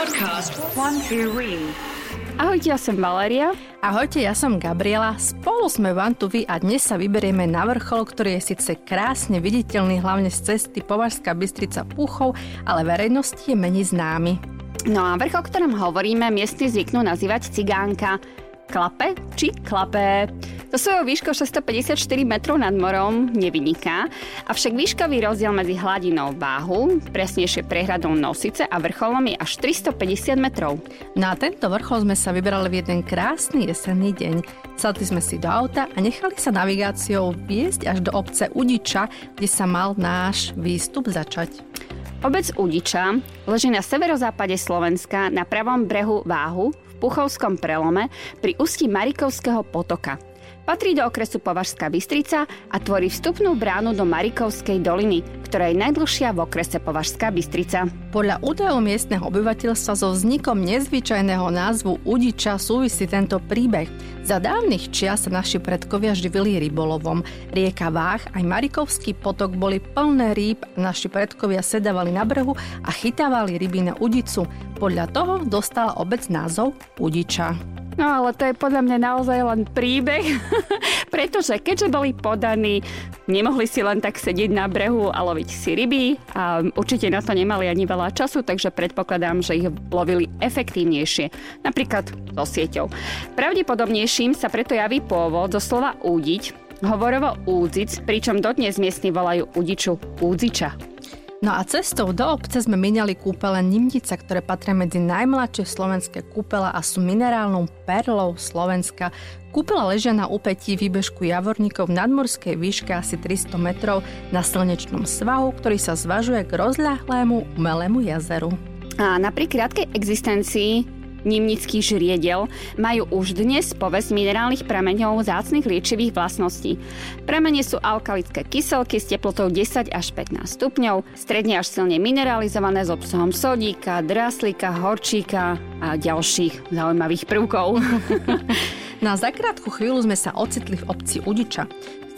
Podcast One Two. Ahojte, ja som Valeria. Ahojte, ja som Gabriela. Spolu sme Vantuvi a dnes sa vyberieme na vrchol, ktorý je síce krásne viditeľný hlavne z cesty Považská Bystrica Púchov, ale verejnosti je menej známy. No a vrch, o ktorom hovoríme, miestni zvyknú nazývať cigánka. Klape či klape? So svojou výškou 654 metrov nad morom nevyniká, avšak výškový rozdiel medzi hladinou váhu, presnejšie prehradou Nosice a vrcholom je až 350 metrov. Na tento vrchol sme sa vybrali v jeden krásny jesenný deň. Sadli sme si do auta a nechali sa navigáciou viesť až do obce Udiča, kde sa mal náš výstup začať. Obec Udiča leží na severozápade Slovenska na pravom brehu Váhu v Puchovskom prelome pri ústí Marikovského potoka – Patrí do okresu Považská Bystrica a tvorí vstupnú bránu do Marikovskej doliny, ktorá je najdlhšia v okrese Považská Bystrica. Podľa údajov miestneho obyvateľstva so vznikom nezvyčajného názvu Udiča súvisí tento príbeh. Za dávnych čias naši predkovia živili rybolovom. Rieka Váh aj Marikovský potok boli plné rýb naši predkovia sedávali na brehu a chytávali ryby na Udicu. Podľa toho dostala obec názov Udiča. No ale to je podľa mňa naozaj len príbeh, pretože keďže boli podaní, nemohli si len tak sedieť na brehu a loviť si ryby a určite na to nemali ani veľa času, takže predpokladám, že ich lovili efektívnejšie, napríklad so sieťou. Pravdepodobnejším sa preto javí pôvod zo slova údiť, hovorovo údzic, pričom dodnes miestni volajú údiču údziča. No a cestou do obce sme minali kúpele Nimdica, ktoré patria medzi najmladšie slovenské kúpela a sú minerálnou perlou Slovenska. Kúpela ležia na úpetí výbežku Javorníkov v nadmorskej výške asi 300 metrov na slnečnom svahu, ktorý sa zvažuje k rozľahlému umelému jazeru. A napriek krátkej existencii Nimnický žriedel majú už dnes povesť minerálnych prameňov zácnych liečivých vlastností. Pramene sú alkalické kyselky s teplotou 10 až 15 stupňov, stredne až silne mineralizované s obsahom sodíka, draslíka, horčíka a ďalších zaujímavých prvkov. Na zakrátku chvíľu sme sa ocitli v obci Udiča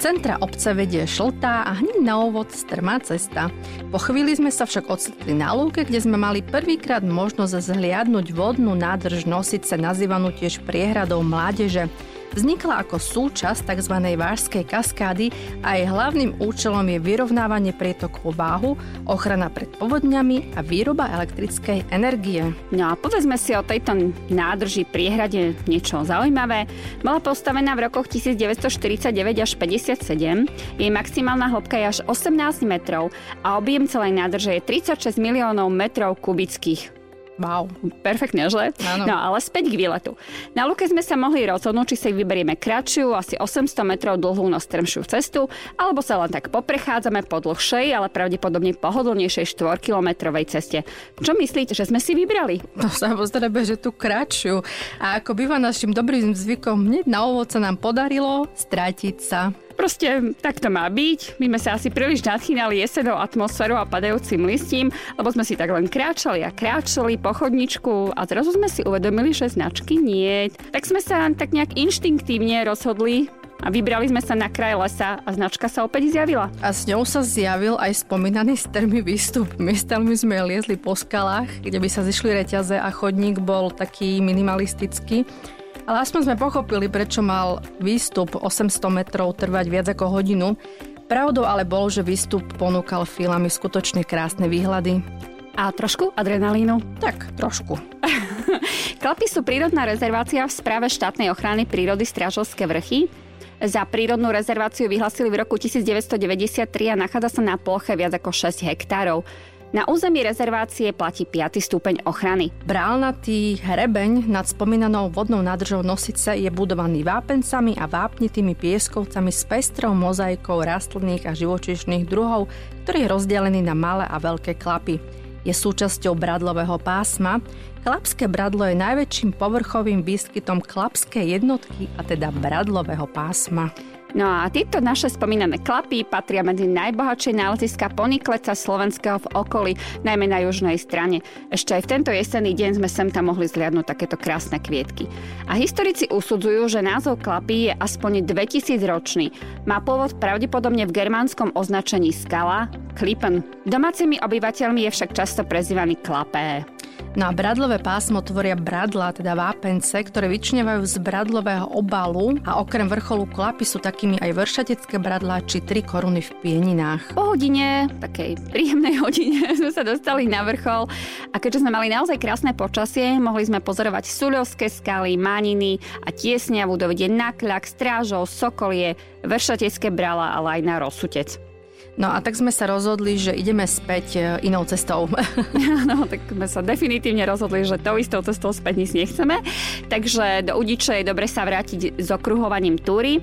centra obce vedie šltá a hneď na úvod strmá cesta. Po chvíli sme sa však ocitli na lúke, kde sme mali prvýkrát možnosť zhliadnúť vodnú nádrž Nosice, nazývanú tiež priehradou mládeže. Vznikla ako súčasť tzv. vážskej kaskády a jej hlavným účelom je vyrovnávanie prietokov váhu, ochrana pred povodňami a výroba elektrickej energie. No a povedzme si o tejto nádrži priehrade niečo zaujímavé. Bola postavená v rokoch 1949 až 57, jej maximálna hĺbka je až 18 metrov a objem celej nádrže je 36 miliónov metrov kubických. Wow. Perfektne, že? Áno. No ale späť k výletu. Na Luke sme sa mohli rozhodnúť, či si vyberieme kratšiu, asi 800 metrov dlhú no strmšiu cestu, alebo sa len tak poprechádzame po dlhšej, ale pravdepodobne pohodlnejšej 4-kilometrovej ceste. Čo myslíte, že sme si vybrali? No samozrejme, že tú kratšiu. A ako býva našim dobrým zvykom, hneď na sa nám podarilo stratiť sa. Proste tak to má byť. My sme sa asi príliš nadchýnali jesenou atmosférou a padajúcim listím, lebo sme si tak len kráčali a kráčali po chodničku a zrazu sme si uvedomili, že značky nie. Tak sme sa tak nejak inštinktívne rozhodli a vybrali sme sa na kraj lesa a značka sa opäť zjavila. A s ňou sa zjavil aj spomínaný strmý výstup. Miestami sme liezli po skalách, kde by sa zišli reťaze a chodník bol taký minimalistický. Ale aspoň sme pochopili, prečo mal výstup 800 metrov trvať viac ako hodinu. Pravdou ale bolo, že výstup ponúkal filami skutočne krásne výhľady. A trošku adrenalínu? Tak, trošku. Klapy sú prírodná rezervácia v správe štátnej ochrany prírody Strážovské vrchy. Za prírodnú rezerváciu vyhlasili v roku 1993 a nachádza sa na ploche viac ako 6 hektárov. Na území rezervácie platí 5. stupeň ochrany. Brálnatý hrebeň nad spomínanou vodnou nádržou Nosice je budovaný vápencami a vápnitými pieskovcami s pestrou mozaikou rastlinných a živočíšnych druhov, ktorý je rozdelený na malé a veľké klapy. Je súčasťou bradlového pásma. Klapské bradlo je najväčším povrchovým výskytom klapskej jednotky, a teda bradlového pásma. No a tieto naše spomínané klapy patria medzi najbohatšie náletiska ponikleca slovenského v okolí, najmä na južnej strane. Ešte aj v tento jesenný deň sme sem tam mohli zliadnúť takéto krásne kvietky. A historici usudzujú, že názov klapy je aspoň 2000 ročný. Má pôvod pravdepodobne v germánskom označení skala, klipen. Domácimi obyvateľmi je však často prezývaný klapé. No a bradlové pásmo tvoria bradla, teda vápence, ktoré vyčnevajú z bradlového obalu a okrem vrcholu klapy sú takými aj vršatecké bradlá či tri koruny v pieninách. Po hodine, takej príjemnej hodine, sme sa dostali na vrchol a keďže sme mali naozaj krásne počasie, mohli sme pozorovať Suľovské skaly, Maniny a tiesňa budú vidieť nakľak, strážov, sokolie, vršatecké brala, ale aj na rozsutec. No a tak sme sa rozhodli, že ideme späť e, inou cestou. no, tak sme sa definitívne rozhodli, že tou istou cestou späť nic nechceme. Takže do Udiče je dobre sa vrátiť s okruhovaním túry.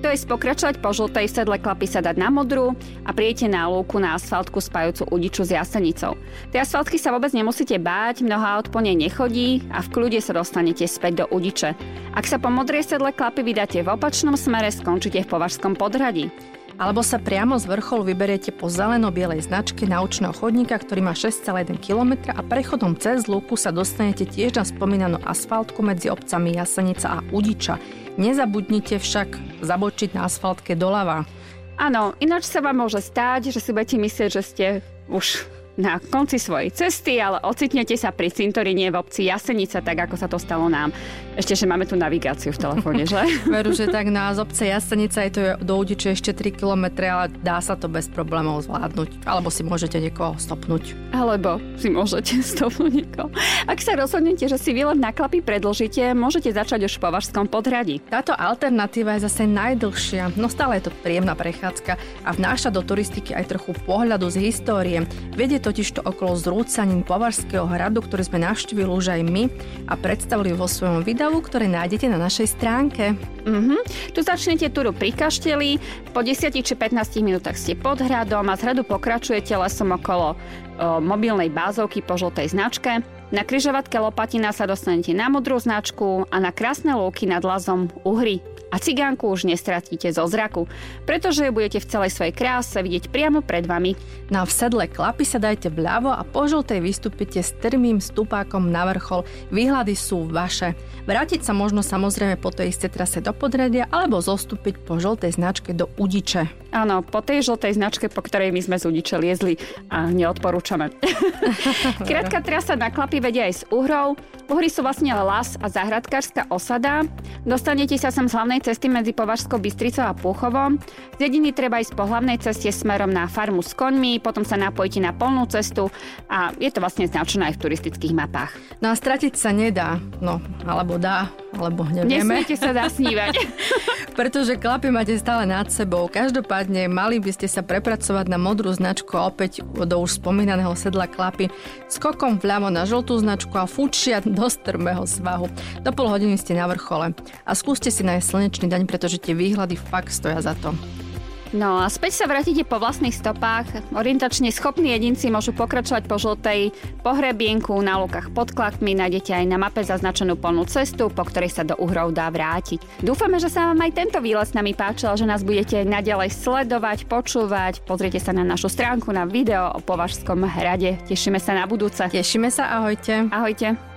To je pokračovať po žltej sedle klapy sa dať na modrú a prijete na lúku na asfaltku spajúcu Udiču s Jasenicou. Tie asfaltky sa vôbec nemusíte báť, mnoha aut po nej nechodí a v kľude sa dostanete späť do Udiče. Ak sa po modrej sedle klapy vydáte v opačnom smere, skončíte v Považskom podhradí alebo sa priamo z vrcholu vyberiete po zeleno-bielej značke naučného chodníka, ktorý má 6,1 km a prechodom cez lúku sa dostanete tiež na spomínanú asfaltku medzi obcami Jasenica a Udiča. Nezabudnite však zabočiť na asfaltke doľava. Áno, ináč sa vám môže stáť, že si budete myslieť, že ste už na konci svojej cesty, ale ocitnete sa pri cintoríne v obci Jasenica, tak ako sa to stalo nám. Ešte, že máme tu navigáciu v telefóne, že? Veru, že tak na z obce Jasenica je to do Udiče ešte 3 km, ale dá sa to bez problémov zvládnuť. Alebo si môžete niekoho stopnúť. Alebo si môžete stopnúť niekoho. Ak sa rozhodnete, že si výlet na klapy predlžíte, môžete začať už v Považskom podhradí. Táto alternatíva je zase najdlhšia, no stále je to príjemná prechádzka a vnáša do turistiky aj trochu pohľadu z histórie. Vedie to totižto okolo zrúcaním Považského hradu, ktorý sme navštívili už aj my a predstavili vo svojom videu, ktoré nájdete na našej stránke. Mm-hmm. Tu začnete túru pri kašteli, po 10 či 15 minútach ste pod hradom a z hradu pokračujete lesom okolo o, mobilnej bázovky po žltej značke. Na kryžovatke Lopatina sa dostanete na modrú značku a na krásne lúky nad lazom Uhry a cigánku už nestratíte zo zraku, pretože ju budete v celej svojej kráse vidieť priamo pred vami. Na vsedle klapy sa dajte vľavo a po žltej vystúpite s trmým stupákom na vrchol. Výhľady sú vaše. Vrátiť sa možno samozrejme po tej isté trase do podredia alebo zostúpiť po žltej značke do Udiče. Áno, po tej žltej značke, po ktorej my sme z Udiče liezli a neodporúčame. Krátka trasa na klapy vedia aj s Uhrou. Uhry sú vlastne las a zahradkárska osada. Dostanete sa sem z hlavnej cesty medzi Považskou Bystricou a Púchovom. Z dediny treba ísť po hlavnej ceste smerom na farmu s koňmi, potom sa napojíte na polnú cestu a je to vlastne značené aj v turistických mapách. No a stratiť sa nedá, no alebo dá, alebo nevieme. Nesmiete sa zasnívať. Pretože klapy máte stále nad sebou. Každopádne mali by ste sa prepracovať na modrú značku a opäť do už spomínaného sedla klapy skokom vľavo na žltú značku a fučia do strmého svahu. Do pol hodiny ste na vrchole. A skúste si nájsť slnečný daň, pretože tie výhľady fakt stoja za to. No a späť sa vrátite po vlastných stopách. Orientačne schopní jedinci môžu pokračovať po žltej pohrebienku na lukách pod klakmi. Nájdete aj na mape zaznačenú plnú cestu, po ktorej sa do Uhrov dá vrátiť. Dúfame, že sa vám aj tento výlet s nami páčil, že nás budete naďalej sledovať, počúvať. Pozrite sa na našu stránku na video o Považskom hrade. Tešíme sa na budúce. Tešíme sa, ahojte. Ahojte.